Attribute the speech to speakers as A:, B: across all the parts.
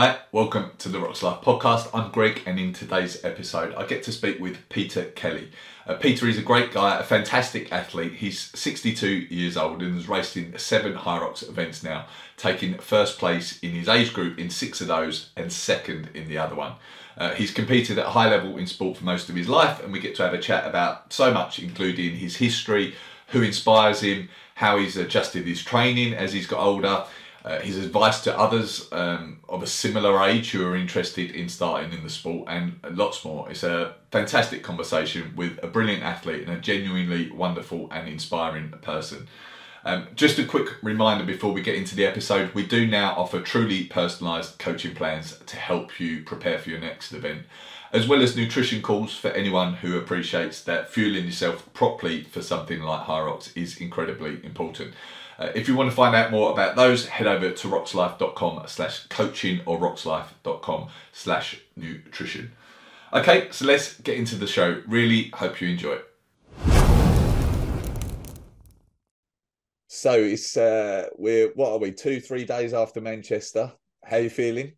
A: Hi, welcome to the Roxlyfe podcast. I'm Greg, and in today's episode, I get to speak with Peter Kelly. Uh, Peter is a great guy, a fantastic athlete. He's 62 years old and has raced in seven Hyrox events now, taking first place in his age group in six of those and second in the other one. Uh, he's competed at high level in sport for most of his life, and we get to have a chat about so much, including his history, who inspires him, how he's adjusted his training as he's got older uh, his advice to others um, of a similar age who are interested in starting in the sport and lots more. It's a fantastic conversation with a brilliant athlete and a genuinely wonderful and inspiring person. Um, just a quick reminder before we get into the episode we do now offer truly personalised coaching plans to help you prepare for your next event, as well as nutrition calls for anyone who appreciates that fueling yourself properly for something like Hyrox is incredibly important. Uh, if you want to find out more about those, head over to roxlyfe.com slash coaching or roxlyfe.com slash nutrition. Okay, so let's get into the show. Really hope you enjoy it. So it's uh we're what are we two three days after Manchester? How are you feeling?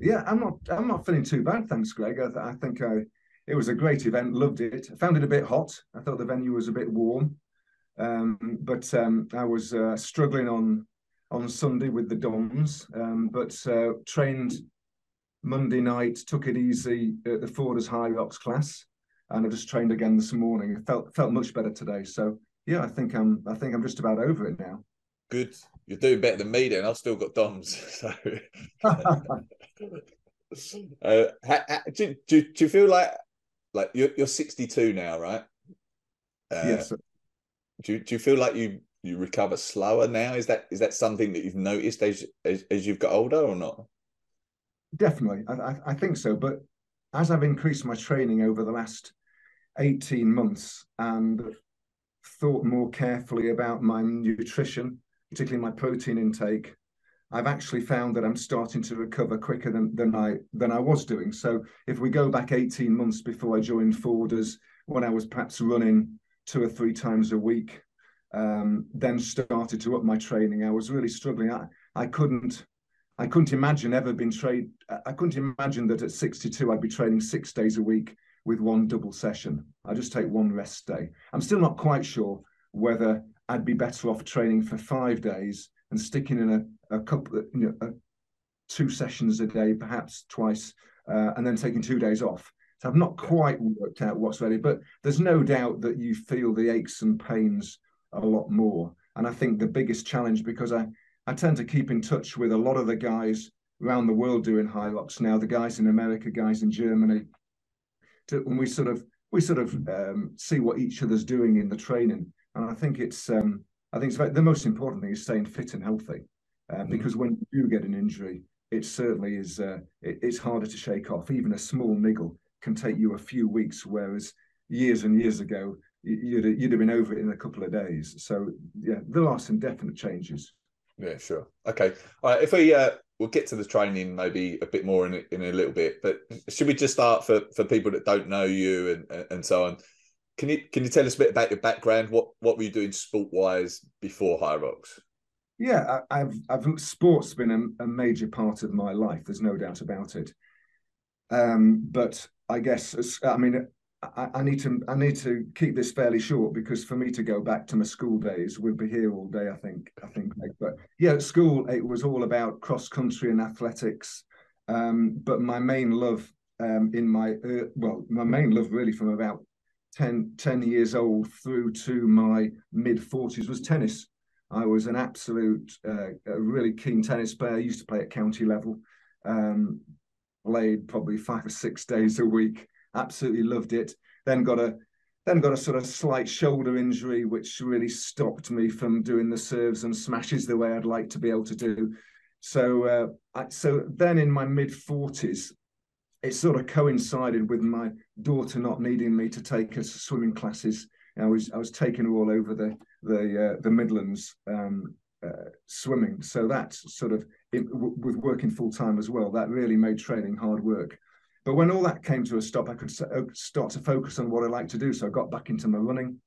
B: Yeah, I'm not I'm not feeling too bad, thanks, Greg. I, I think I, it was a great event. Loved it. I found it a bit hot. I thought the venue was a bit warm. Um, but um, I was uh, struggling on on Sunday with the DOMs, um, but uh, trained Monday night, took it easy at the Forders Hyrox class, and I just trained again this morning. I felt felt much better today. So yeah, I think I'm I think I'm just about over it now.
A: Good, you're doing better than me. Then I've still got DOMs. So. uh, do, do, do you feel like like you're, you're 62 now, right?
B: Uh, yes
A: do you, do you feel like you you recover slower now? Is that is that something that you've noticed as as, as you've got older or not?
B: Definitely, I, I think so. But as I've increased my training over the last eighteen months and thought more carefully about my nutrition, particularly my protein intake, I've actually found that I'm starting to recover quicker than, than I than I was doing. So if we go back 18 months before I joined Forders, when I was perhaps running two or three times a week. Um, then started to up my training. I was really struggling. I, I couldn't I couldn't imagine ever being trained. I couldn't imagine that at 62 I'd be training six days a week with one double session. I just take one rest day. I'm still not quite sure whether I'd be better off training for five days and sticking in a, a couple, you know, a, two sessions a day, perhaps twice, uh, and then taking two days off. So I've not quite worked out what's ready, but there's no doubt that you feel the aches and pains a lot more. And I think the biggest challenge, because I, I tend to keep in touch with a lot of the guys around the world doing Hyrox now, the guys in America, guys in Germany, to, and we sort of we sort of um, see what each other's doing in the training. And I think it's um, I think it's very, the most important thing is staying fit and healthy, uh, mm-hmm. because when you do get an injury, it certainly is uh, it, it's harder to shake off. Even a small niggle can take you a few weeks, whereas years and years ago, you'd, you'd have been over it in a couple of days. So, yeah, there are some definite changes.
A: Yeah, sure. Okay. All right. If we uh, we'll get to the training maybe a bit more in in a little bit, but should we just start for for people that don't know you and and so on? Can you can you tell us a bit about your background? What what were you doing sport wise before Hyrox?
B: Yeah, I, have I've sports been a, a, major part of my life. There's no doubt about it. Um, but I guess I mean I, I, need to I need to keep this fairly short because for me to go back to my school days, we'd be here all day. I think I think, but yeah, at school it was all about cross country and athletics. Um, but my main love um, in my uh, well, my main love really from about 10, 10 years old through to my mid 40s was tennis. I was an absolute, uh, really keen tennis player. I used to play at county level. Um, played probably five or six days a week. Absolutely loved it. Then got a then got a sort of slight shoulder injury, which really stopped me from doing the serves and smashes the way I'd like to be able to do. So, uh, I, so then in my mid forties, it sort of coincided with my daughter not needing me to take her swimming classes. I was I was taking her all over the the uh, the Midlands um, uh, swimming. So that sort of it, w- with working full time as well, that really made training hard work. But when all that came to a stop, I could uh, start to focus on what I like to do. So I got back into my running.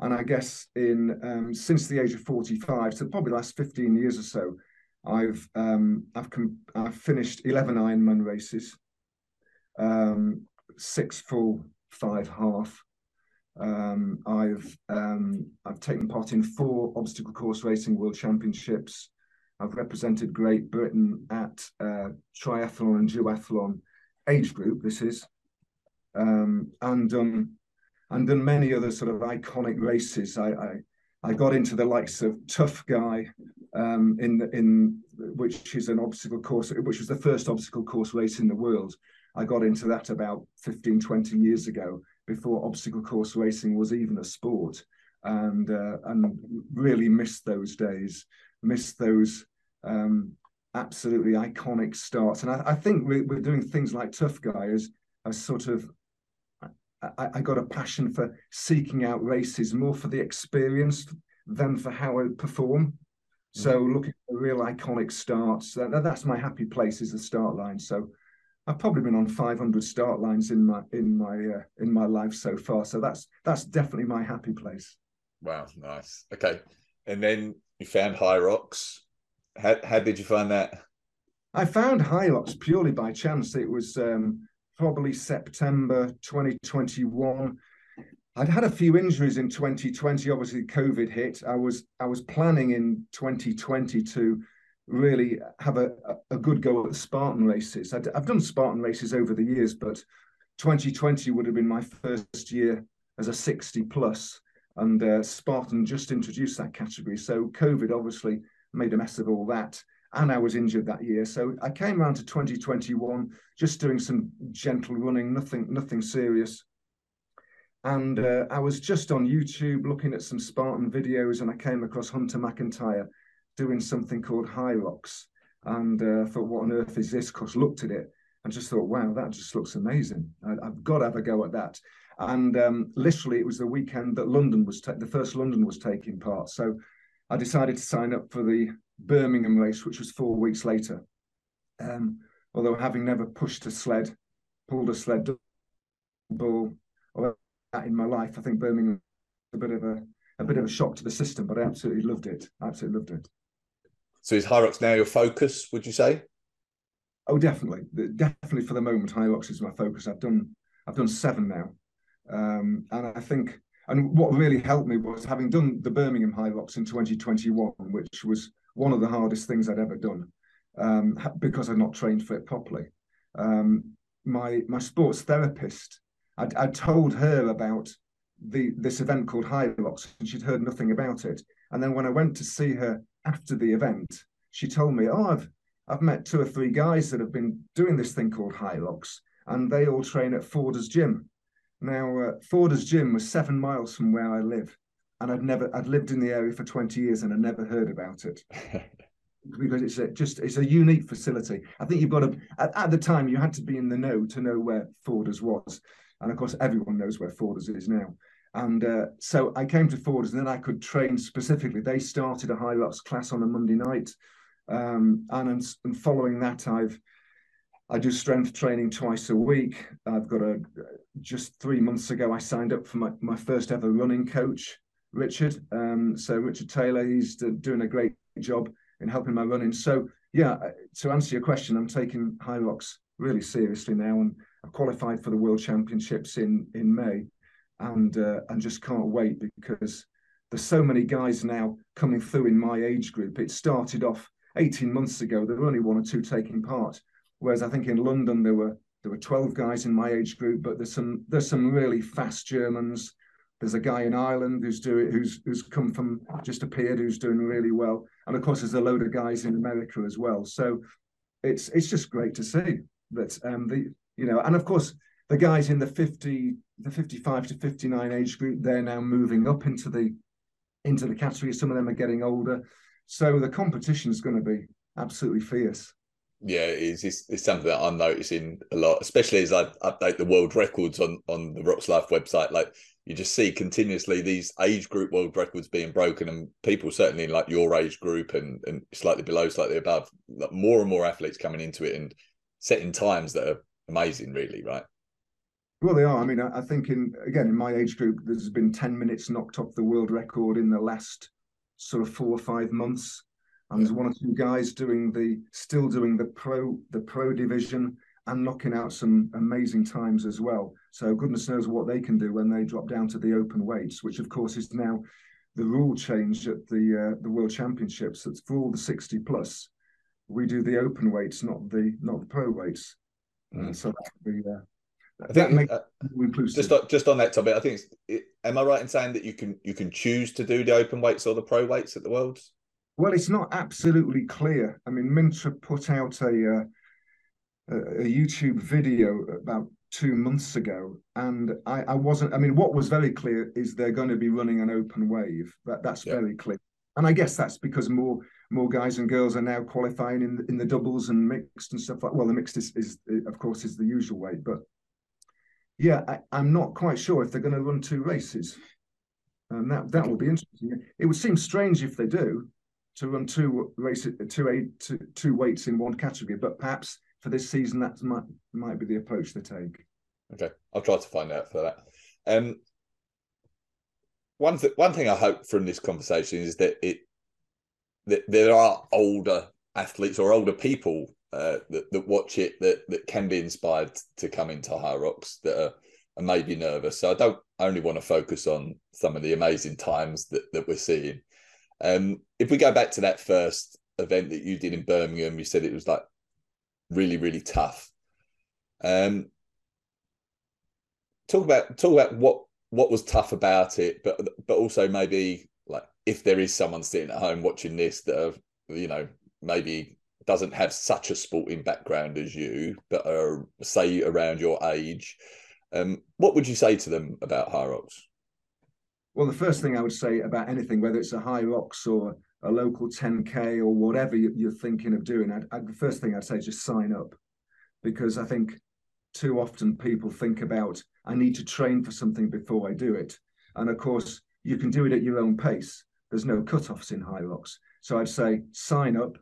B: And I guess in um, since the age of 45, so probably the last 15 years or so, I've um, I've com- I've finished eleven Ironman races, um, six full, five half. Um, I've um, I've taken part in four obstacle course racing world championships. I've represented Great Britain at uh, triathlon and duathlon age group. This is, um, and done and done many other sort of iconic races. I, I I got into the likes of Tough Guy um, in the, in which is an obstacle course, which was the first obstacle course race in the world. I got into that about 15, 20 years ago before obstacle course racing was even a sport, and uh, and really missed those days, missed those um, absolutely iconic starts. And I, I think we're, we're, doing things like Tough Guy as as sort of I, I, got a passion for seeking out races more for the experience than for how I perform. So mm. looking for real iconic starts, that, that's my happy place is the start line. So I've probably been on 500 start lines in my in my uh, in my life so far. So that's that's definitely my happy place.
C: Wow, nice. Okay, and then you found Hyrox. How how did you find that?
B: I found Hyrox purely by chance. It was um, probably September 2021. I'd had a few injuries in 2020. Obviously, COVID hit. I was I was planning in 2020 to really have a, a good go at Spartan races. i have done Spartan races over the years, but 2020 would have been my first year as a 60 plus, and uh, Spartan just introduced that category. So COVID obviously made a mess of all that and I was injured that year. So I came around to 2021 just doing some gentle running, nothing, nothing serious. And uh, I was just on YouTube looking at some Spartan videos, and I came across Hunter McIntyre doing something called Hyrox. and uh, thought, "What on earth is this?" Because looked at it and just thought, "Wow, that just looks amazing. I, have got to have a go at that." And um, literally, it was the weekend that London was ta- the first London was taking part. So I decided to sign up for the Birmingham race, which was four weeks later. Um, although having never pushed a sled, pulled a sled bull or that in my life, I think Birmingham was a bit of a a bit of a shock to the system, but I absolutely loved it. I absolutely loved it.
C: So is Hyrox now your focus? Would you say?
B: Oh, definitely, definitely for the moment, Hyrox is my focus. I've done I've done seven now, um, and I think and what really helped me was having done the Birmingham Hyrox in 2021, which was one of the hardest things I'd ever done um, because I'd not trained for it properly. Um, my my sports therapist, I'd, I'd told her about the this event called Hyrox, and she'd heard nothing about it. And then when I went to see her after the event, she told me, "Oh, I've I've met two or three guys that have been doing this thing called Hyrox, and they all train at Forder's gym." Now, uh, Forder's gym was seven miles from where I live, and I'd never I'd lived in the area for 20 years and I'd never heard about it. because it's a, just it's a unique facility. I think you've got to at, at, the time you had to be in the know to know where Forders was, and of course everyone knows where Forders is now. And uh, so I came to Forders, and then I could train specifically. They started a Hyrox class on a Monday night, um, and, and following that, I've I do strength training twice a week. I've got a just three months ago I signed up for my, my first ever running coach Richard. Um, so Richard Taylor, he's doing a great job in helping my running. So yeah, uh, to answer your question, I'm taking Hyrox really seriously now, and I qualified for the World Championships in in May, and uh, and just can't wait because there's so many guys now coming through in my age group. It started off 18 months ago. There were only one or two taking part, whereas I think in London there were there were 12 guys in my age group. But there's some there's some really fast Germans there's a guy in Ireland who's doing who's who's come from just appeared who's doing really well, and of course there's a load of guys in America as well. So it's it's just great to see that um the you know, and of course the guys in the 50 the 55 to 59 age group they're now moving up into the into the category. Some of them are getting older, so the competition is going to be absolutely fierce.
C: Yeah. It's, it's, something that I'm noticing a lot, especially as I update the world records on on the Roxlyfe website. Like you just see continuously these age group world records being broken and people certainly in like your age group and, and slightly below slightly above like more and more athletes coming into it and setting times that are amazing really right
B: well they are i mean i think in again in my age group there's been 10 minutes knocked off the world record in the last sort of four or five months and there's one or two guys doing the still doing the pro the pro division and knocking out some amazing times as well. So goodness knows what they can do when they drop down to the open weights, which of course is now the rule change at the uh, the World Championships. That's for all the 60 plus. We do the open weights, not the not the pro weights. Mm. so that be uh,
A: I think uh, just on, just on that topic, I think it, am I right in saying that you can you can choose to do the open weights or the pro weights at the worlds?
B: Well, it's not absolutely clear. I mean, Mintra put out a uh, a YouTube video about two months ago, and I, I, wasn't. I mean, what was very clear is they're going to be running an open wave. That that's yeah. very clear, and I guess that's because more more guys and girls are now qualifying in the, in the doubles and mixed and stuff like. Well, the mixed is, is of course is the usual way, but yeah, I, am not quite sure if they're going to run two races, and that that will be interesting. It would seem strange if they do to run two races, two eight, two, two weights in one category, but perhaps for this season, that might might be the approach they take.
A: Okay, I'll try to find out for that. Um, one th- one thing I hope from this conversation is that it that there are older athletes or older people uh, that, that watch it that that can be inspired to come into Hyrox that are, are maybe nervous. So I don't only want to focus on some of the amazing times that that we're seeing. Um, if we go back to that first event that you did in Birmingham, you said it was like really really tough. Um, talk about talk about what what was tough about it, but but also maybe like if there is someone sitting at home watching this that have you know maybe doesn't have such a sporting background as you, but are say around your age, um, what would you say to them about Hyrox?
B: Well, the first thing I would say about anything, whether it's a Hyrox or a local 10k or whatever you're thinking of doing, I'd, I'd, the first thing I'd say is just sign up, because I think too often people think about I need to train for something before I do it, and of course you can do it at your own pace. There's no cut-offs in Hyrox. so I'd say sign up,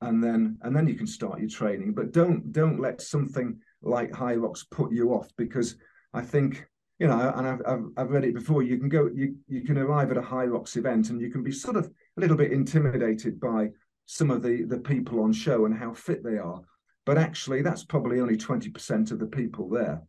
B: and then and then you can start your training. But don't don't let something like Hyrox put you off, because I think you know, and I've, I've, I've read it before. You can go, you you can arrive at a Hyrox event, and you can be sort of a little bit intimidated by some of the the people on show and how fit they are. But actually, that's probably only twenty percent of the people there,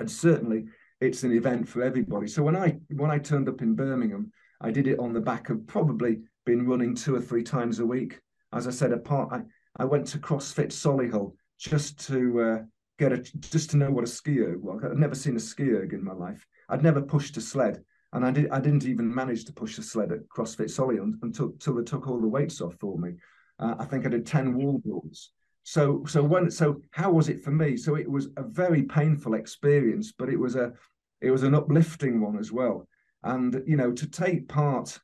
B: and certainly it's an event for everybody. So when I when I turned up in Birmingham, I did it on the back of probably been running two or three times a week. As I said, apart, I, I went to CrossFit Solihull just to uh, get a just to know what a ski erg was. I'd never seen a ski erg in my life. I'd never pushed a sled, and I did. I didn't even manage to push a sled at CrossFit Solihull until, until they took all the weights off for me. Uh, I think I did ten wall balls. So so when so how was it for me? So it was a very painful experience, but it was a it was an uplifting one as well. And you know to take part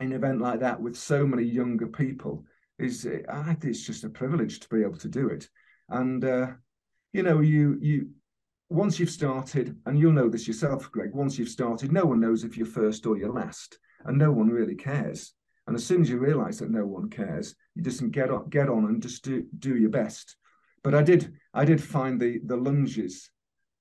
B: in an event like that with so many younger people is I think it's just a privilege to be able to do it. And uh, you know, you you once you've started, and you'll know this yourself, Greg. Once you've started, no one knows if you're first or you're last, and no one really cares. And as soon as you realise that no one cares, you just get on, get on and just do do your best. But I did I did find the the lunges,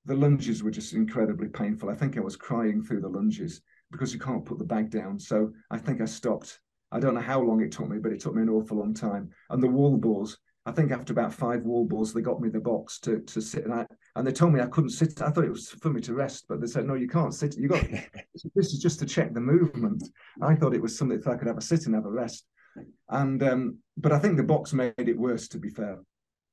B: the lunges were just incredibly painful. I think I was crying through the lunges because you can't put the bag down. So I think I stopped. I don't know how long it took me, but it took me an awful long time. And the wall balls, I think after about five wall balls, they got me the box to to sit, and I and they told me I couldn't sit. I thought it was for me to rest, but they said no, you can't sit. You got this is just to check the movement. I thought it was something that I could have a sit and have a rest, and um, but I think the box made it worse, to be fair.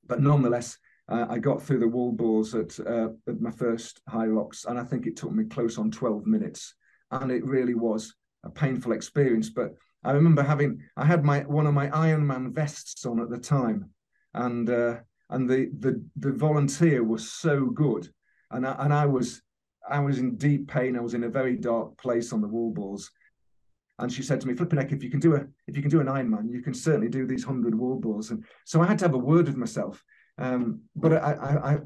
B: But nonetheless, uh, I got through the wall balls at, uh, at my first Hyrox, and I think it took me close on twelve minutes, and it really was a painful experience, but. I remember having I had my one of my Ironman vests on at the time, and uh, and the the the volunteer was so good, and I, and I was I was in deep pain. I was in a very dark place on the wall balls, and she said to me, "Flipping if you can do a if you can do an Ironman, you can certainly do these hundred wall balls." And so I had to have a word with myself. Um, but I,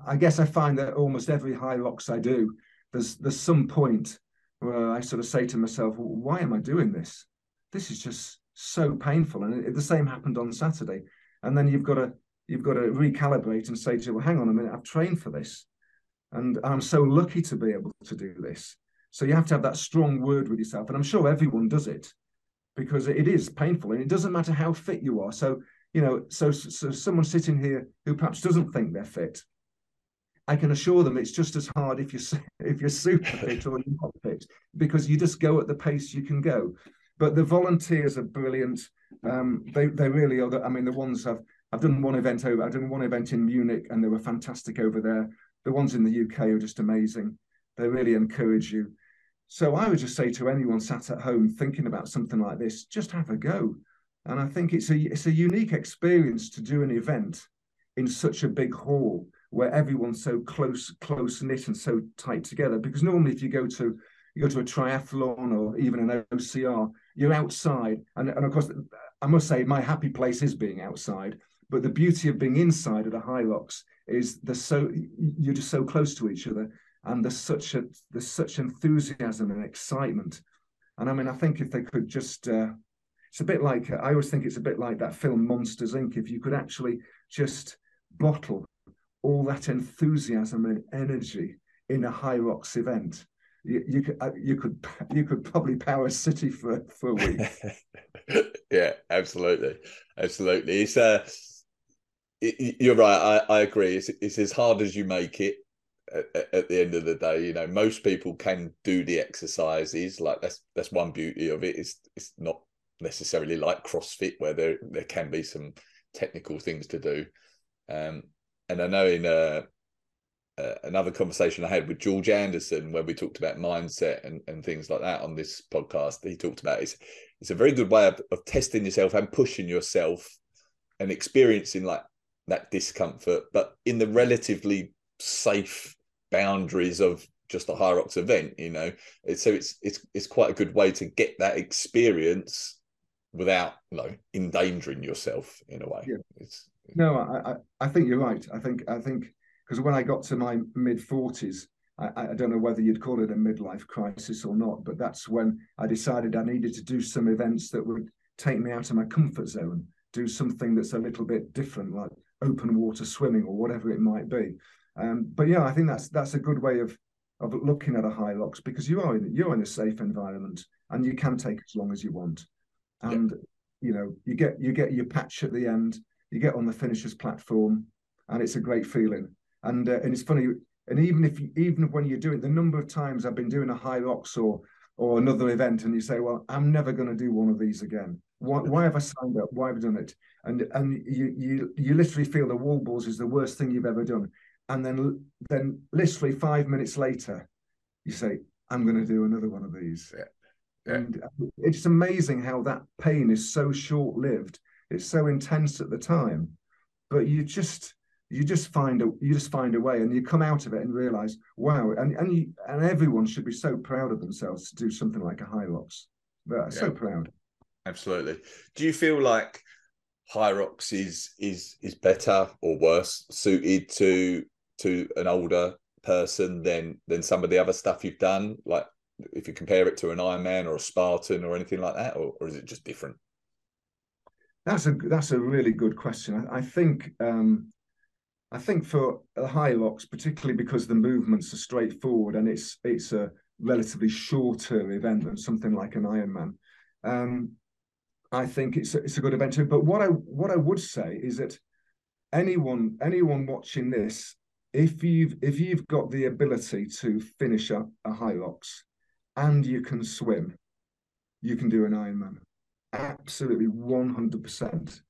B: I I guess I find that almost every Hyrox I do, there's there's some point where I sort of say to myself, "Why am I doing this? This is just so painful." And it, the same happened on Saturday. And then you've got to you've got to recalibrate and say to well, hang on a minute, I've trained for this. And I'm so lucky to be able to do this. So you have to have that strong word with yourself. And I'm sure everyone does it. because it is painful and it doesn't matter how fit you are. So, you know, so, so someone sitting here who perhaps doesn't think they're fit, I can assure them it's just as hard if you're if you're super fit or not fit because you just go at the pace you can go. But the volunteers are brilliant. Um, they they really are. The, I mean, the ones I've I've done one event over. I've done one event in Munich, and they were fantastic over there. The ones in the UK are just amazing. They really encourage you. So I would just say to anyone sat at home thinking about something like this, just have a go. And I think it's a it's a unique experience to do an event in such a big hall where everyone's so close close knit and so tight together. Because normally, if you go to you go to a triathlon or even an OCR, you're outside, and, and of course, I must say my happy place is being outside. But the beauty of being inside at a Hyrox is the so you're just so close to each other and there's such a there's such enthusiasm and excitement. And i mean i think if they could just uh, it's a bit like i always think it's a bit like that film monsters inc. If you could actually just bottle all that enthusiasm and energy in a Hyrox event you, you could uh, you could you could probably power a city for for a week.
A: Yeah absolutely. Absolutely. It's uh you're right I, I agree it's, it's as hard as you make it at, at, the end of the day. You know, most people can do the exercises. Like that's that's one beauty of it. It's it's not necessarily like CrossFit where there there can be some technical things to do. Um, and I know in uh, uh, another conversation I had with George Anderson where we talked about mindset and, and things like that on this podcast, he talked about it's it's a very good way of, of testing yourself and pushing yourself and experiencing like that discomfort, but in the relatively safe boundaries of just a Hyrox event, you know. So it's it's it's quite a good way to get that experience without you know endangering yourself in a way.
B: Yeah. It's, no, I, I think you're right. I think I think because when I got to my mid forties, I, I don't know whether you'd call it a midlife crisis or not, but that's when I decided I needed to do some events that would take me out of my comfort zone, do something that's a little bit different, like open water swimming or whatever it might be. Um, but yeah, I think that's that's a good way of of looking at a Hyrox because you are in you're in a safe environment and you can take as long as you want, and you know you get you get your patch at the end, you get on the finishers platform, and it's a great feeling. And uh, and it's funny, and even if you, even when you're doing the number of times I've been doing a Hyrox or or another event, and you say, well, I'm never going to do one of these again. Why, why have I signed up? Why have I done it? And and you you you literally feel the wall balls is the worst thing you've ever done and then then literally five minutes later you say i'm going to do another one of these yeah. Yeah. and uh, it's amazing how that pain is so short lived it's so intense at the time but you just you just find a you just find a way and you come out of it and realize wow and and you and everyone should be so proud of themselves to do something like a Hyrox but yeah. so proud
A: absolutely do you feel like Hyrox is is is better or worse suited to to an older person than than some of the other stuff you've done? Like if you compare it to an Ironman or a Spartan or anything like that, or, or is it just different?
B: That's a that's a really good question. I, I think um, I think for a Hyrox, particularly because the movements are straightforward and it's it's a relatively shorter event than something like an Ironman. Um, I think it's a, it's a good event too. But what I what I would say is that anyone anyone watching this if you've if you've got the ability to finish up a Hyrox and you can swim, you can do an Ironman. Absolutely, one hundred percent.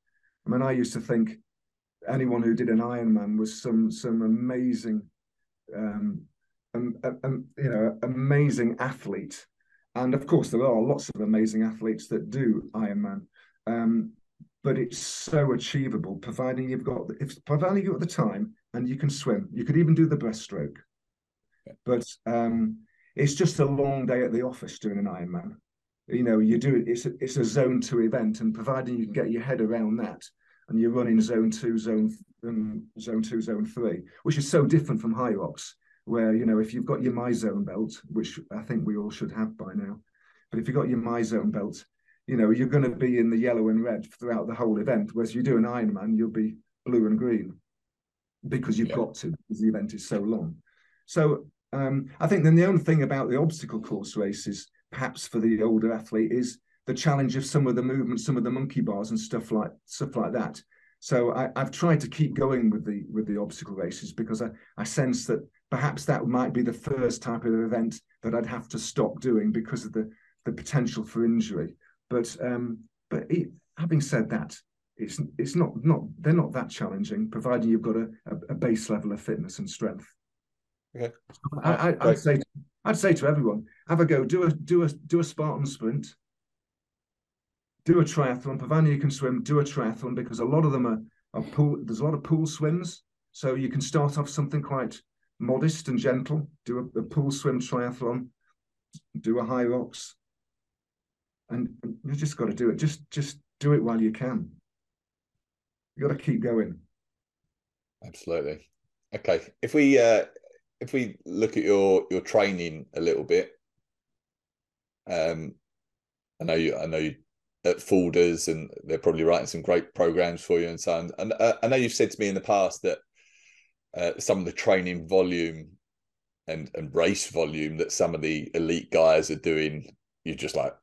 B: I mean, I used to think anyone who did an Ironman was some some amazing, um, um, um, you know, amazing athlete. And of course, there are lots of amazing athletes that do Ironman. Um, but it's so achievable, providing you've got if providing you've got the time and you can swim. You could even do the breaststroke. But um, it's just a long day at the office doing an Ironman. You know, you do it, it's a, it's a zone two event, and providing you can get your head around that, and you're running zone two, zone um, zone two, zone three, which is so different from Hyrox, where you know if you've got your MyZone belt, which I think we all should have by now, but if you've got your MyZone belt, you know you're going to be in the yellow and red throughout the whole event. Whereas you do an Ironman, you'll be blue and green because you've yeah. got to because the event is so long. So um, I think then the only thing about the obstacle course races, perhaps for the older athlete, is the challenge of some of the movements, some of the monkey bars and stuff like stuff like that. So I, have tried to keep going with the with the obstacle races because I, I sense that perhaps that might be the first type of event that I'd have to stop doing because of the the potential for injury. But um, but it, having said that, it's it's not not they're not that challenging, providing you've got a, a, a base level of fitness and strength.
A: Okay.
B: I, would say I'd say to everyone, have a go, do a do a do a Spartan sprint, do a triathlon, providing you can swim, do a triathlon because a lot of them are, are pool. There's a lot of pool swims, so you can start off something quite modest and gentle. Do a, a pool swim triathlon, do a Hyrox. and you just got to do it. Just just do it while you can. You got to keep going.
A: Absolutely. Okay. If we uh, if we look at your your training a little bit, um, I know you. I know you at Forders, and they're probably writing some great programs for you and so on. And uh, I know you've said to me in the past that uh, some of the training volume and and race volume that some of the elite guys are doing, you're just like,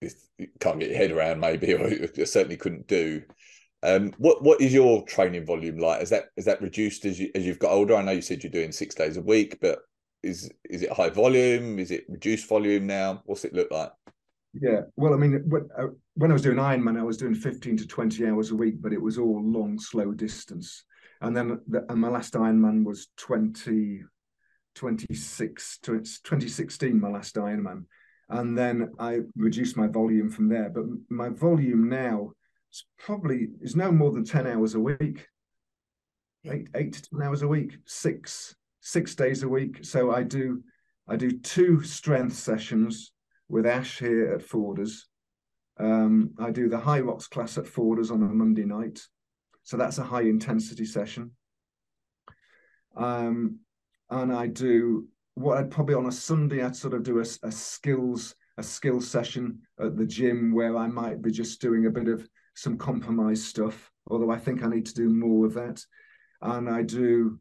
A: you can't get your head around maybe or you certainly couldn't do. Um, what what is your training volume like? Is that is that reduced as you as you've got older? I know you said you're doing six days a week but is is it high volume? Is it reduced volume now? What's it look like?
B: Yeah well i mean when, uh, when i was doing ironman i was doing 15 to 20 hours a week but it was all long slow distance and then the, and my last ironman was 20 26 2016 my last ironman and then I reduced my volume from there. But my volume now is probably is no more than ten hours a week, eight eight to ten hours a week, six six days a week. So I do I do two strength sessions with Ash here at Forders. Um, I do the Hyrox class at Forders on a Monday night, so that's a high intensity session. Um, and I do what I'd probably on a Sunday I'd sort of do a, a skills a skills session at the gym where I might be just doing a bit of some compromise stuff. Although I think I need to do more of that, and I do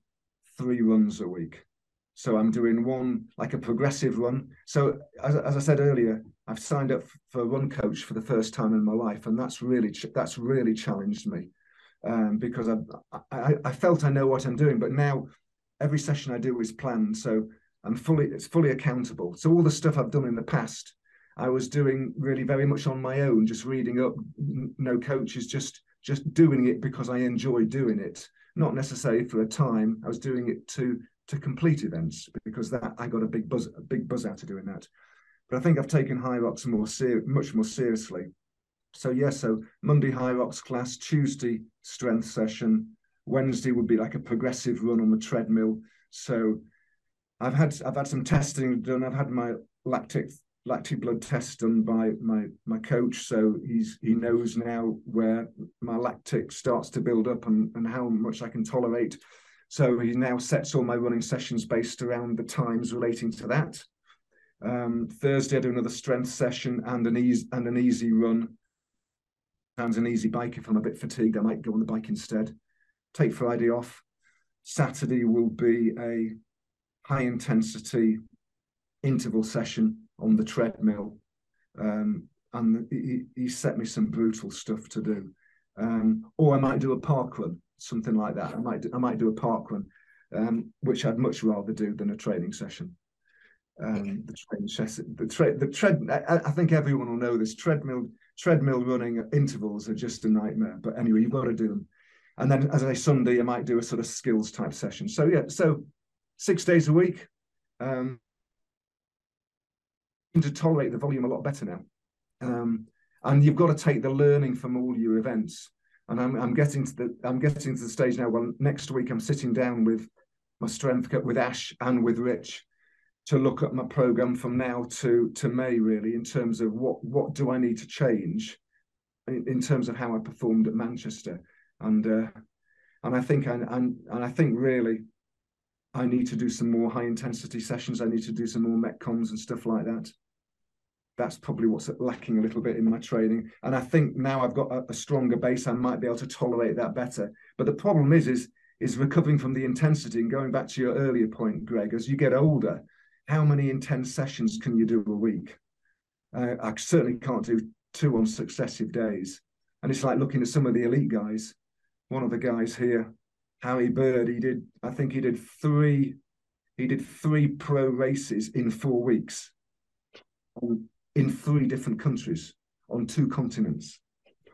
B: three runs a week. So I'm doing one like a progressive run. So as, as I said earlier, I've signed up for a run coach for the first time in my life, and that's really that's really challenged me um, because I, I I felt I know what I'm doing, but now every session I do is planned. So I'm fully it's fully accountable. So all the stuff I've done in the past, I was doing really very much on my own, just reading up, no coaches, just just doing it because I enjoy doing it, not necessarily for a time. I was doing it to to complete events because that I got a big buzz a big buzz out of doing that. But I think I've taken Hyrox more ser- much more seriously. So yes, yeah, so Monday Hyrox class, Tuesday strength session, Wednesday would be like a progressive run on the treadmill. So I've had I've had some testing done. I've had my lactic lactic blood test done by my my coach, so he's he knows now where my lactic starts to build up and and how much I can tolerate. So he now sets all my running sessions based around the times relating to that. Um, Thursday I do another strength session and an easy and an easy run. And an easy bike if I'm a bit fatigued, I might go on the bike instead. Take Friday off. Saturday will be a high intensity interval session on the treadmill. Um, and he, he, set me some brutal stuff to do. Um, or I might do a park run, something like that. I might do, I might do a park run, um, which I'd much rather do than a training session. Um, the training session, the, tre- the tread. I, I, think everyone will know this treadmill treadmill running intervals are just a nightmare. But anyway, you've got to do them. And then, as I say, Sunday I might do a sort of skills type session. So yeah, so six days a week. Um, to tolerate the volume a lot better now. Um, and you've got to take the learning from all your events. And I'm, I'm getting to the I'm getting to the stage now. Well, next week I'm sitting down with my strength with Ash and with Rich to look at my program from now to to May really in terms of what what do I need to change in, in terms of how I performed at Manchester and uh, and I think and and I think really I need to do some more high intensity sessions. I need to do some more metcons and stuff like that. That's probably what's lacking a little bit in my training. And I think now I've got a, a stronger base, I might be able to tolerate that better. But the problem is, is is recovering from the intensity and going back to your earlier point, Greg, as you get older, how many intense sessions can you do a week? Uh, I certainly can't do two on successive days. And it's like looking at some of the elite guys. One of the guys here, Harry Bird, he did, I think he did three, he did three pro races in four weeks in three different countries on two continents.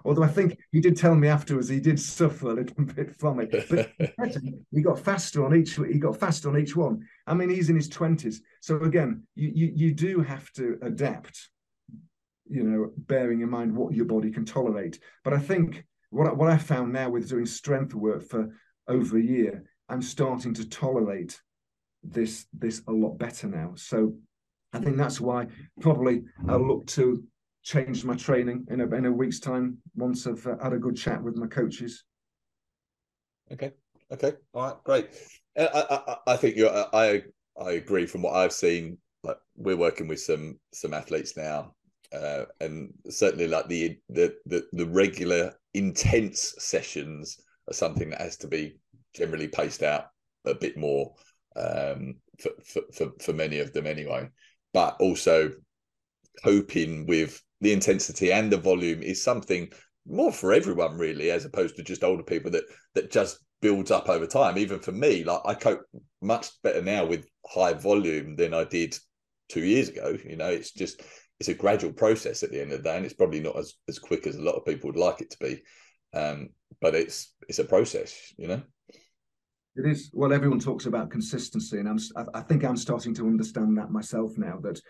B: Although I think he did tell me afterwards he did suffer a little bit from it, but he got faster on each. He got faster on each one. I mean, he's in his twenties, so again, you, you you do have to adapt. You know, bearing in mind what your body can tolerate. But I think what what I found now with doing strength work for over a year, I'm starting to tolerate this this a lot better now. So I think that's why probably I'll look to change my training in a, in a week's time once I've uh, had a good chat with my coaches.
A: Okay. Okay. All right. Great. Uh, I, I, I think you. I I agree. From what I've seen, like we're working with some some athletes now, uh, and certainly like the, the the the regular intense sessions are something that has to be generally paced out a bit more um, for, for for for many of them anyway. But also coping with the intensity and the volume is something more for everyone really as opposed to just older people that that just builds up over time. Even for me like i cope much better now with high volume than i did two years ago you know? It's just it's a gradual process at the end of the day and it's probably not as, as quick as a lot of people would like it to be. Um, but it's it's a process you know?
B: It is. Well everyone talks about consistency and i'm i think i'm starting to understand that myself now that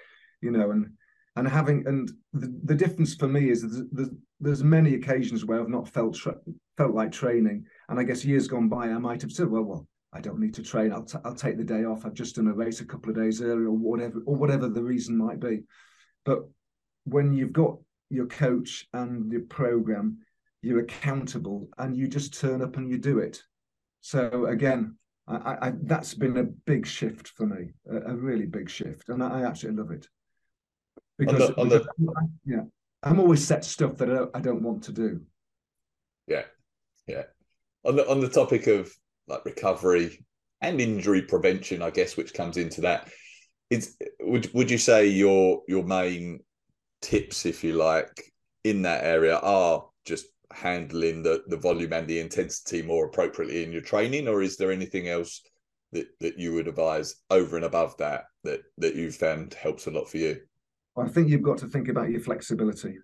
B: you know and and having and the, the difference for me is there's, there's many occasions where I've not felt tra- felt like training, and I guess years gone by I might have said, well, well, I don't need to train. I'll t- I'll take the day off. I've just done a race a couple of days earlier, or whatever, or whatever the reason might be. But when you've got your coach and your program, you're accountable, and you just turn up and you do it. So again, I, I, that's been a big shift for me, a, a really big shift, and I, I absolutely love it because, on the, on the... yeah, I'm always set stuff that I don't, I don't want to do.
A: Yeah, yeah. On the on the topic of like recovery and injury prevention, I guess, which comes into that, is would would you say your your main tips, if you like, in that area are just handling the the volume and the intensity more appropriately in your training, or is there anything else that that you would advise over and above that that that you've found helps a lot for you?
B: I think you've got to think about your flexibility,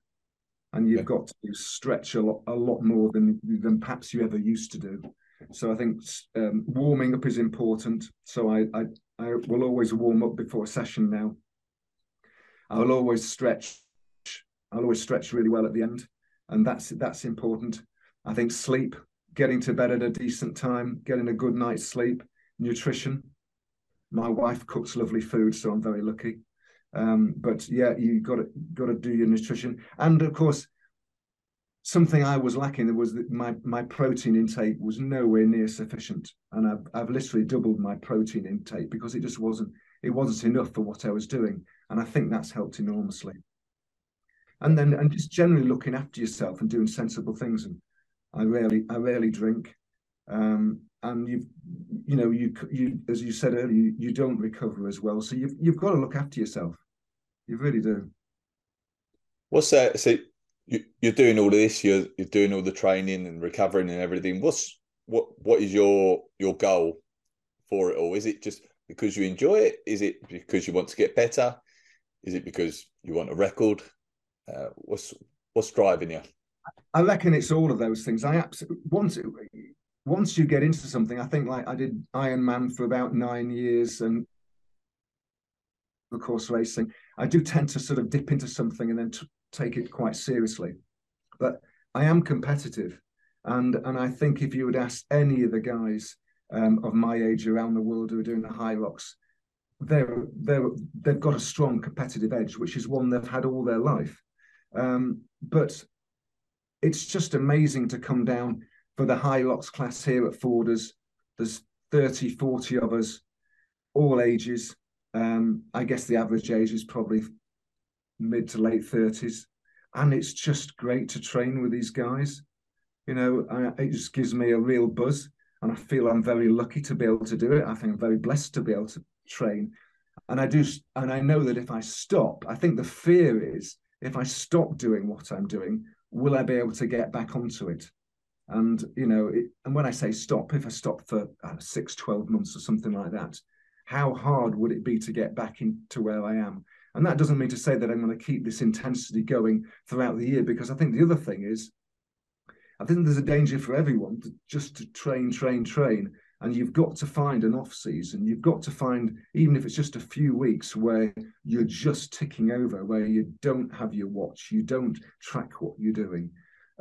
B: and you've yeah. got to stretch a lot, a lot more than than perhaps you ever used to do. So I think um, warming up is important. So I, I I will always warm up before a session now. I will always stretch. I'll always stretch really well at the end, and that's that's important. I think sleep, getting to bed at a decent time, getting a good night's sleep, nutrition. My wife cooks lovely food, so I'm very lucky. Um, but yeah, you got to got to do your nutrition, and of course, something I was lacking was that my my protein intake was nowhere near sufficient, and I've I've literally doubled my protein intake because it just wasn't it wasn't enough for what I was doing, and I think that's helped enormously. And then and just generally looking after yourself and doing sensible things. And I rarely I rarely drink. Um, and you've you know you you as you said earlier you, you don't recover as well so you've you've got to look after yourself you really do.
A: What's that? So you, you're doing all of this. You're you're doing all the training and recovering and everything. What's what what is your your goal for it all? Is it just because you enjoy it? Is it because you want to get better? Is it because you want a record? Uh, what's what's driving you?
B: I reckon it's all of those things. I absolutely once once you get into something, I think like I did Ironman for about nine years and of course racing. I do tend to sort of dip into something and then take it quite seriously. But I am competitive, and and I think if you would ask any of the guys um, of my age around the world who are doing the Hyrox, they're they're they've got a strong competitive edge, which is one they've had all their life. Um, but it's just amazing to come down for the Hyrox class here at Forders. There's 30, 40 of us, all ages, um, I guess the average age is probably mid to late 30s. And it's just great to train with these guys. You know, I, it just gives me a real buzz. And I feel I'm very lucky to be able to do it. I think I'm very blessed to be able to train. And I do, and I know that if I stop, I think the fear is if I stop doing what I'm doing, will I be able to get back onto it? And you know, it, and when I say stop, if I stop for uh, six, 12 months or something like that, how hard would it be to get back into where I am? And that doesn't mean to say that I'm going to keep this intensity going throughout the year, because I think the other thing is, I think there's a danger for everyone to just to train, train, train. And you've got to find an off season. You've got to find, even if it's just a few weeks, where you're just ticking over, where you don't have your watch, you don't track what you're doing.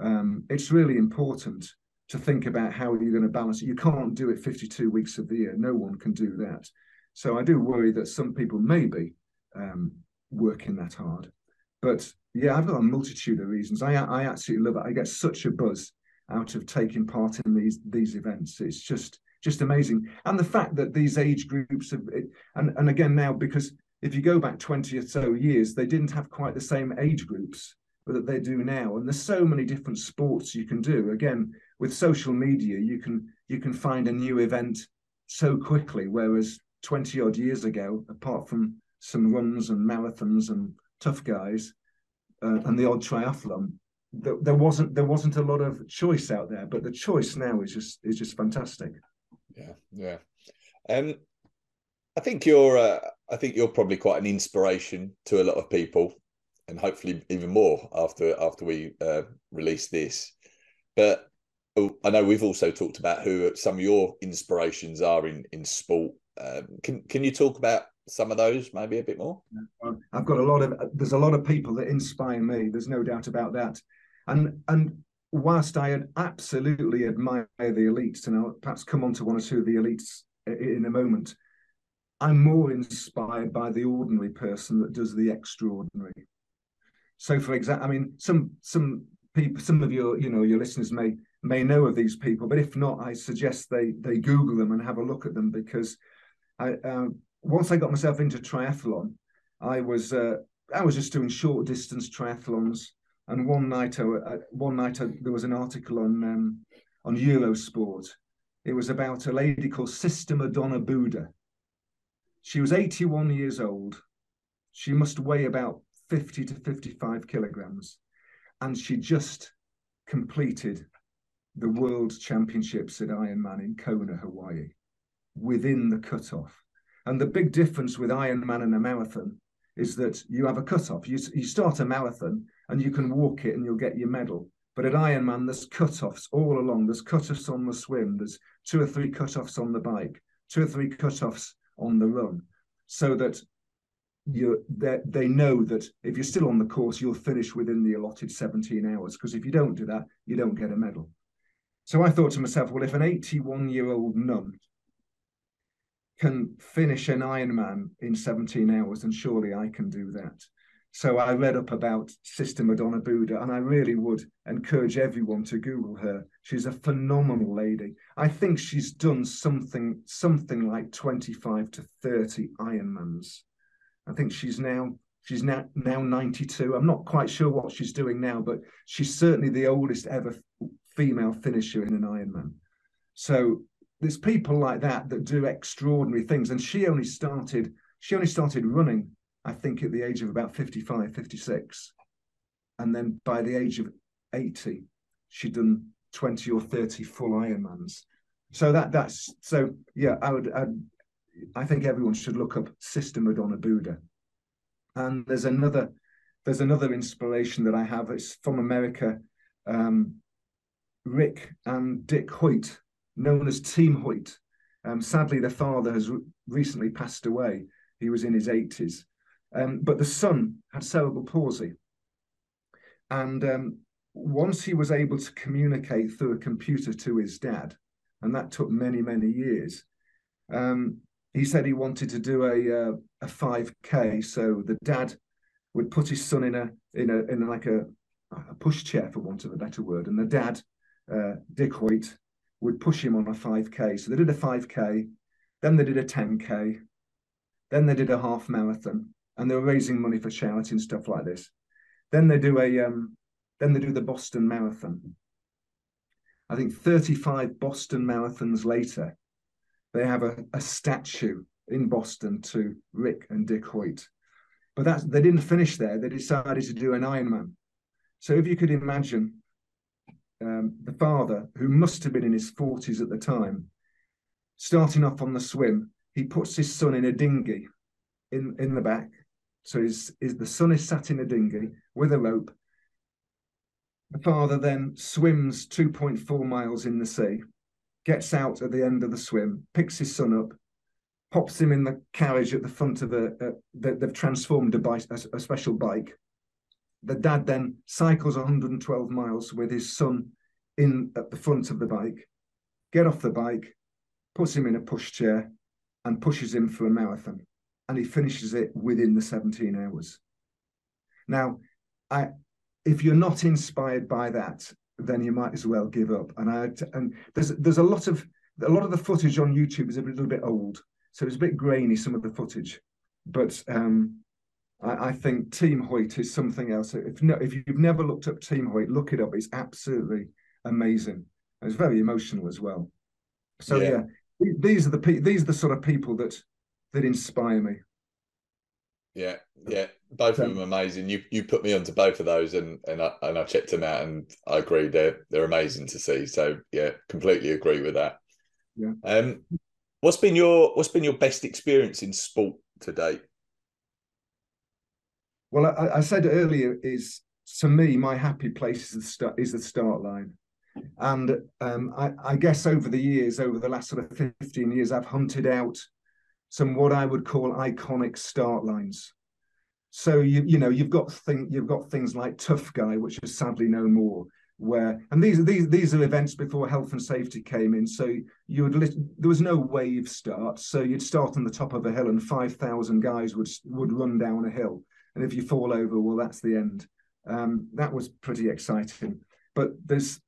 B: Um, it's really important to think about how you're going to balance it. You can't do it 52 weeks of the year. No one can do that. So I do worry that some people may be um, working that hard. But yeah, I've got a multitude of reasons. I I absolutely love it. I get such a buzz out of taking part in these these events. It's just just amazing, and the fact that these age groups have, and and again now because if you go back twenty or so years, they didn't have quite the same age groups that they do now, and there's so many different sports you can do. Again, with social media, you can you can find a new event so quickly, whereas 20 odd years ago, apart from some runs and marathons and tough guys uh, and the odd triathlon, there, there, wasn't there wasn't a lot of choice out there. But the choice now is just is just fantastic.
A: Yeah, yeah. Um, I think you're uh, I think you're probably quite an inspiration to a lot of people, and hopefully even more after after we uh, release this. But oh, I know we've also talked about who some of your inspirations are in in sport um, can can you talk about some of those maybe a bit more?
B: I've got a lot of there's a lot of people that inspire me. There's no doubt about that. And and whilst I absolutely admire the elites, and I'll perhaps come on to one or two of the elites in a moment, I'm more inspired by the ordinary person that does the extraordinary. So, for example, I mean, some some people, some of your you know your listeners may may know of these people, but if not, I suggest they they Google them and have a look at them because I uh, once I got myself into triathlon, I was uh, I was just doing short distance triathlons. And one night, I, uh, one night I, there was an article on um, on Eurosport. It was about a lady called Sister Madonna Buder. She was 81 years old. She must weigh about 50 to 55 kilograms, and she just completed the World Championships at Ironman in Kona, Hawaii within the cutoff. And the big difference with Ironman and a marathon is that you have a cutoff. You, you start a marathon and you can walk it and you'll get your medal. But at Ironman, there's cutoffs all along. There's cutoffs on the swim. There's two or three cutoffs on the bike, two or three cutoffs on the run, so that you they know that if you're still on the course, you'll finish within the allotted 17 hours. Because if you don't do that, you don't get a medal. So I thought to myself, well, if an 81 year old nun can finish an Ironman in 17 hours, and surely I can do that. So I read up about Sister Madonna Buder, and I really would encourage everyone to Google her. She's a phenomenal lady. I think she's done something something like 25 to 30 Ironmans. I think she's now she's now now 92. I'm not quite sure what she's doing now, but she's certainly the oldest ever female finisher in an Ironman. So there's people like that that do extraordinary things. And she only started she only started running i think at the age of about 55 56 and then by the age of 80 she'd done 20 or 30 full ironmans. So that that's so yeah i would I'd, i think everyone should look up sister madonna buder and there's another there's another inspiration that i have. It's from america um, rick and dick hoyt known as Team Hoyt. Um, sadly, their father has re- recently passed away. He was in his 80s. Um, but the son had cerebral palsy. And um, once he was able to communicate through a computer to his dad, and that took many, many years, um, he said he wanted to do a, uh, a 5K. So the dad would put his son in a in a in like a, a pushchair, for want of a better word, and the dad, uh, Dick Hoyt, would push him on a 5K. So they did a 5K, then they did a 10K, then they did a half marathon, and they were raising money for charity and stuff like this. Then they do a um, then they do the Boston Marathon. I think 35 Boston marathons later, they have a, a statue in Boston to Rick and Dick Hoyt. But that's they didn't finish there. They decided to do an Ironman. So if you could imagine um, the father, who must have been in his 40s at the time, starting off on the swim, he puts his son in a dinghy in, in the back. So his, his, the son is sat in a dinghy with a rope. The father then swims 2.4 miles in the sea, gets out at the end of the swim, picks his son up, pops him in the carriage at the front of a, a they've transformed a, bike, a, a special bike. The dad then cycles 112 miles with his son in at the front of the bike, get off the bike, puts him in a pushchair, and pushes him for a marathon. And he finishes it within the 17 hours. Now, I if you're not inspired by that, then you might as well give up. And I and there's there's a lot of a lot of the footage on YouTube is a little bit old, so it's a bit grainy some of the footage. But um, I, I, think Team Hoyt is something else. If no, if you've never looked up Team Hoyt, look it up. It's absolutely amazing. It's very emotional as well. So yeah, yeah these are the these are the sort of people that that inspire me.
A: Yeah, yeah, both of them are amazing. You you put me onto both of those, and and I and I checked them out, and I agree they're they're amazing to see. So yeah, completely agree with that.
B: Yeah.
A: Um, what's been your what's been your best experience in sport to date?
B: Well, I, I said earlier is to me my happy place is the start is the start line. And um, I, I, guess over the years, over the last sort of 15 years, I've hunted out some what I would call iconic start lines. So you you know you've got thing you've got things like Tough Guy, which is sadly no more. Where and these these these are events before health and safety came in. So you would there was no wave start. So you'd start on the top of a hill, and five thousand guys would would run down a hill. And if you fall over, well, that's the end. Um, that was pretty exciting. But there's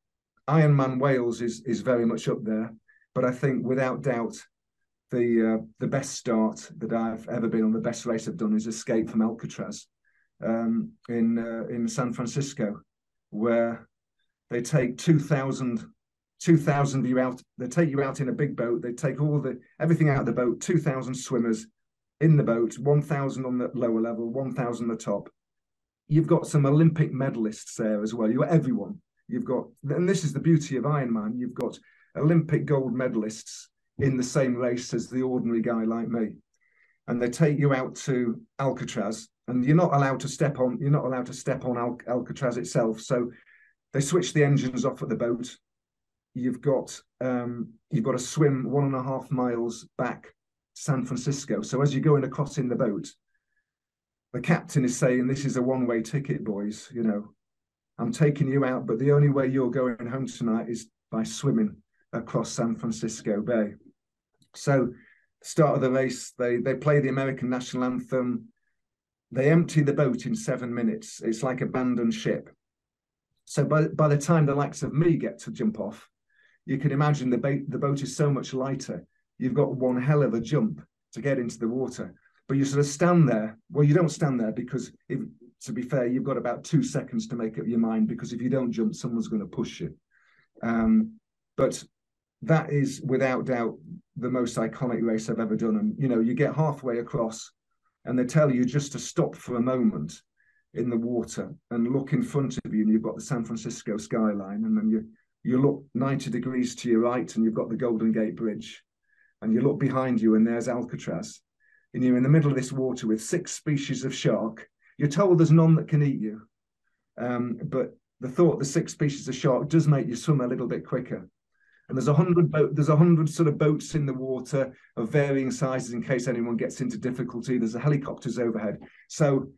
B: Ironman Wales is is very much up there, but I think without doubt the uh, the best start that I've ever been on, the best race I've done is Escape from Alcatraz um, in uh, in San Francisco, where they take 2,000 2,000 you out. They take you out in a big boat. They take all the everything out of the boat. Two thousand swimmers in the boat. One thousand on the lower level. One thousand the top. You've got some Olympic medalists there as well. You've got everyone. You've got, and this is the beauty of Ironman, you've got Olympic gold medalists in the same race as the ordinary guy like me. And they take you out to Alcatraz, and you're not allowed to step on, you're not allowed to step on Al- Alcatraz itself. So they switch the engines off at the boat. You've got um, you've got to swim one and a half miles back San Francisco. So as you're going across in the boat, the captain is saying, This is a one-way ticket, boys, you know, I'm taking you out, but the only way you're going home tonight is by swimming across San Francisco Bay. So, start of the race, they they play the American national anthem. They empty the boat in seven minutes. It's like abandoned ship. So by, by the time the likes of me get to jump off, you can imagine the, boat the boat is so much lighter. You've got one hell of a jump to get into the water. But you sort of stand there. Well, you don't stand there because if, to be fair, you've got about two seconds to make up your mind because if you don't jump, someone's going to push you. Um, but that is without doubt the most iconic race I've ever done. And you know, you get halfway across, and they tell you just to stop for a moment in the water and look in front of you, and you've got the San Francisco skyline, and then you you look 90 degrees to your right, and you've got the Golden Gate Bridge, and you look behind you, and there's Alcatraz, and you're in the middle of this water with six species of shark you're told there's none that can eat you, um, but the thought the six species of shark does make you swim a little bit quicker. And there's a hundred boat, there's a hundred sort of boats in the water of varying sizes in case anyone gets into difficulty. There's a helicopters overhead. So,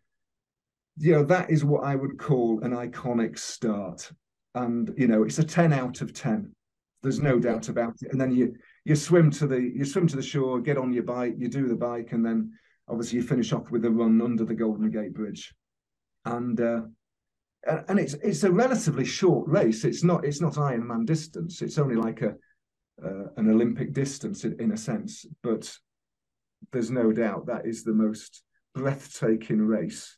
B: you know, that is what I would call an iconic start. And you know, it's a 10 out of 10. There's no doubt about it. And then you you swim to the you swim to the shore, get on your bike, you do the bike, and then obviously you finish off with a run under the Golden Gate Bridge, and uh, and it's it's a relatively short race. It's not it's not Ironman distance. It's only like a uh, an Olympic distance in, in a sense, but there's no doubt that is the most breathtaking race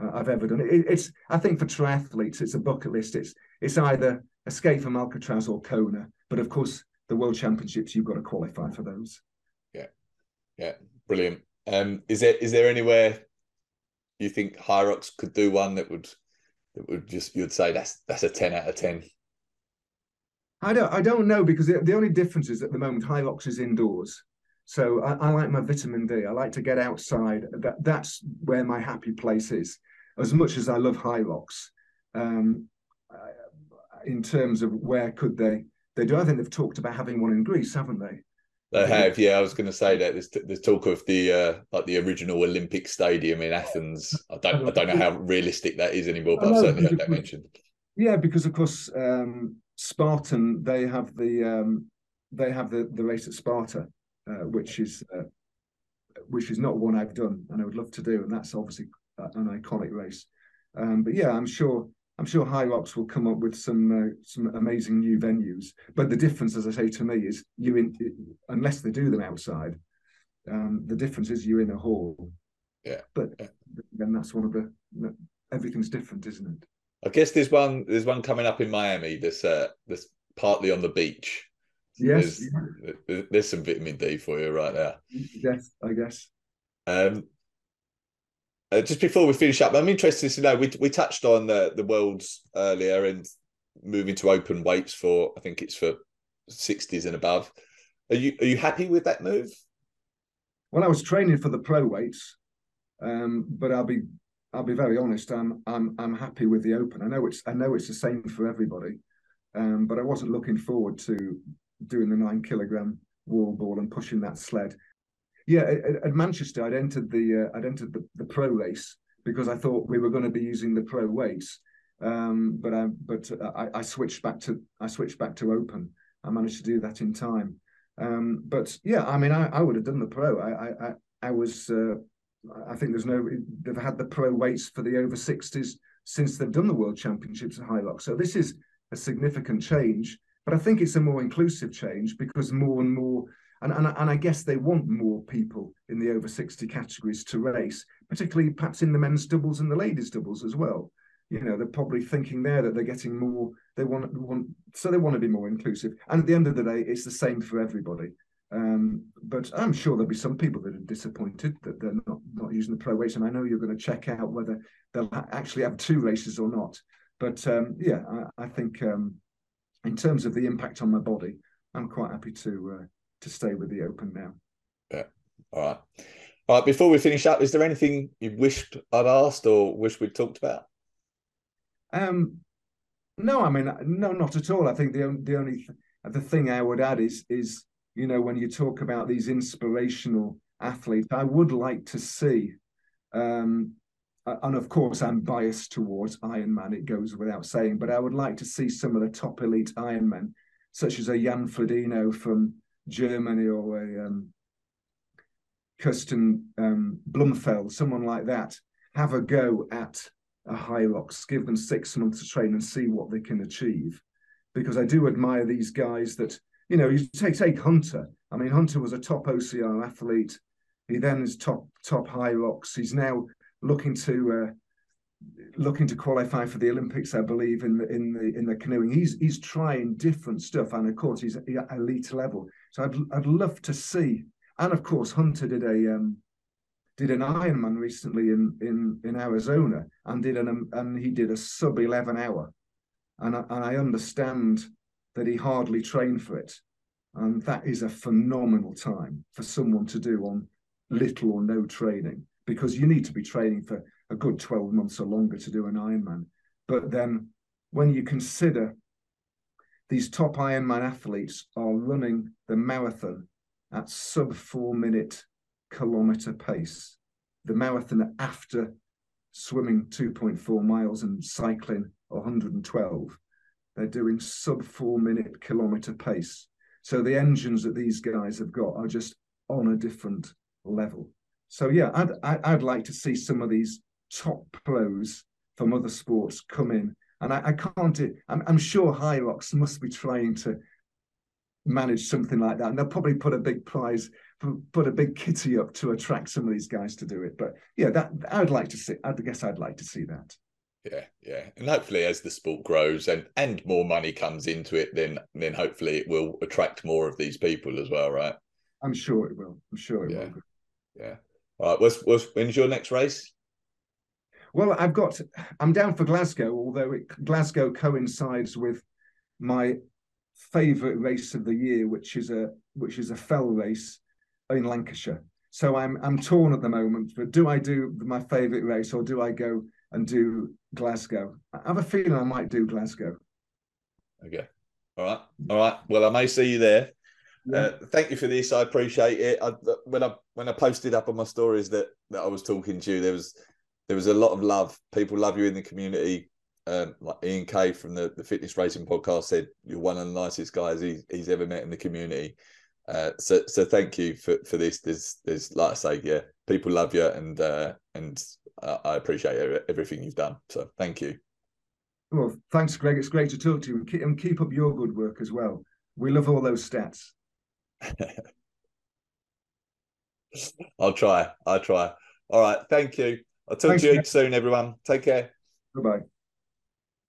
B: uh, I've ever done. It, it's I think for triathletes, it's a bucket list. It's it's either escape from Alcatraz or Kona, but of course the World Championships you've got to qualify for those.
A: Yeah, Yeah, brilliant. Um, is there is there anywhere you think Hyrox could do one that would that would just you'd say that's that's a ten out of ten?
B: I don't I don't know because the, the only difference is at the moment Hyrox is indoors. So I, I, like my vitamin D. I like to get outside. That that's where my happy place is. As much as I love Hyrox, um, in terms of where could they they do. I think they've talked about having one in Greece, haven't they?
A: They have, yeah. I was going to say that there's, there's talk of the uh, like the original Olympic Stadium in Athens. I don't I don't know how realistic that is anymore, but I've certainly heard that mentioned.
B: Yeah, because of course um, Spartan they have the um, they have the the race at Sparta, uh, which is uh, which is not one I've done and I would love to do, and that's obviously an iconic race. Um, but yeah, I'm sure I'm sure Hyrox will come up with some uh, some amazing new venues. But the difference, as I say to me, is you in unless they do them outside, um, the difference is you're in a hall.
A: Yeah.
B: But then that's one of the everything's different, isn't it?
A: I guess there's one there's one coming up in Miami that's uh that's partly on the beach.
B: Yes,
A: there's, yeah. there's some vitamin D for you right there.
B: Yes, I guess.
A: Um, uh, just before we finish up, I'm interested to know we we touched on the the worlds earlier and moving to open weights for I think it's for 60s and above. Are you are you happy with that move?
B: Well, I was training for the pro weights, um, but I'll be I'll be very honest. I'm I'm I'm happy with the open. I know it's I know it's the same for everybody, um, but I wasn't looking forward to doing the nine kilogram wall ball and pushing that sled. Yeah, at, at Manchester, I'd entered the uh, I'd entered the, the pro race because I thought we were going to be using the pro weights. Um, but I but I, I, switched back to I switched back to open. I managed to do that in time. Um, but yeah, I mean, I, I would have done the pro. I I I was uh, I think there's no they've had the pro weights for the over 60s since they've done the World Championships at Hyrox. So this is a significant change, but I think it's a more inclusive change because more and more and, and, and I guess they want more people in the over 60 categories to race, particularly perhaps in the men's doubles and the ladies' doubles as well. You know, they're probably thinking there that they're getting more, they want, want so they want to be more inclusive. And at the end of the day, it's the same for everybody. Um, but I'm sure there'll be some people that are disappointed that they're not, not using the pro weights. And I know you're going to check out whether they'll actually have two races or not. But um, yeah, I, I think um, in terms of the impact on my body, I'm quite happy to uh, to stay with the Open now.
A: Yeah. All right. All right. Before we finish up, is there anything you wished I'd asked or wish we'd talked about?
B: Um, no, I mean, no, not at all. I think the the only the thing I would add is is you know when you talk about these inspirational athletes, I would like to see. Um, and of course, I'm biased towards Ironman. It goes without saying, but I would like to see some of the top elite Ironmen, such as a Jan Frodeno from Germany or a um, Kristian um, Blummenfelt, someone like that, have a go at a Hyrox, give them six months to train and see what they can achieve. Because I do admire these guys that, you know, you take, take Hunter. I mean, Hunter was a top OCR athlete. He then is top top Hyrox. He's now looking to uh, looking to qualify for the Olympics, I believe, in the in the in the canoeing. He's he's trying different stuff, and of course, he's at elite level. So I'd I'd love to see. And of course, Hunter did a um, did an Ironman recently in in in Arizona, and did an um, and he did a sub eleven hour, and I, and I understand that he hardly trained for it, and that is a phenomenal time for someone to do on little or no training because you need to be training for a good 12 months or longer to do an Ironman. But then when you consider these top Ironman athletes are running the marathon at sub four minute kilometer pace. The marathon after swimming 2.4 miles and cycling 112, they're doing sub four minute kilometer pace. So the engines that these guys have got are just on a different level. So yeah, I'd I'd like to see some of these top pros from other sports come in and I, I can't. I'm, I'm sure Hyrox must be trying to manage something like that, and they'll probably put a big prize, put a big kitty up to attract some of these guys to do it. But yeah, that I'd like to see. I guess I'd like to see that.
A: Yeah, yeah, and hopefully, as the sport grows and and more money comes into it, then then hopefully it will attract more of these people as well, right?
B: I'm sure it will. I'm sure it
A: Yeah.
B: will.
A: Yeah. All right. What's, what's, when's your next race?
B: Well, I've got. I'm down for Glasgow, although it, Glasgow coincides with my favourite race of the year, which is a which is a fell race in Lancashire. So I'm I'm torn at the moment. But do I do my favourite race or do I go and do Glasgow? I have a feeling I might do Glasgow.
A: Okay. All right. All right. Well, I may see you there.
B: Yeah.
A: Uh, thank you for this. I appreciate it. I, when I when I posted up on my stories that that I was talking to you, there was there was a lot of love. People love you in the community. Um, like Ian Kay from the, the Fitness Racing Podcast said, "You're one of the nicest guys he's, he's ever met in the community." Uh, so so thank you for, for this. There's there's like I say, yeah, people love you, and uh, and I appreciate everything you've done. So thank you.
B: Well, thanks, Greg. It's great to talk to you and keep, and keep up your good work as well. We love all those stats.
A: I'll try. I'll try. All right. Thank you. I'll talk
B: Thanks,
A: to you soon, everyone. Take care.
B: Bye bye.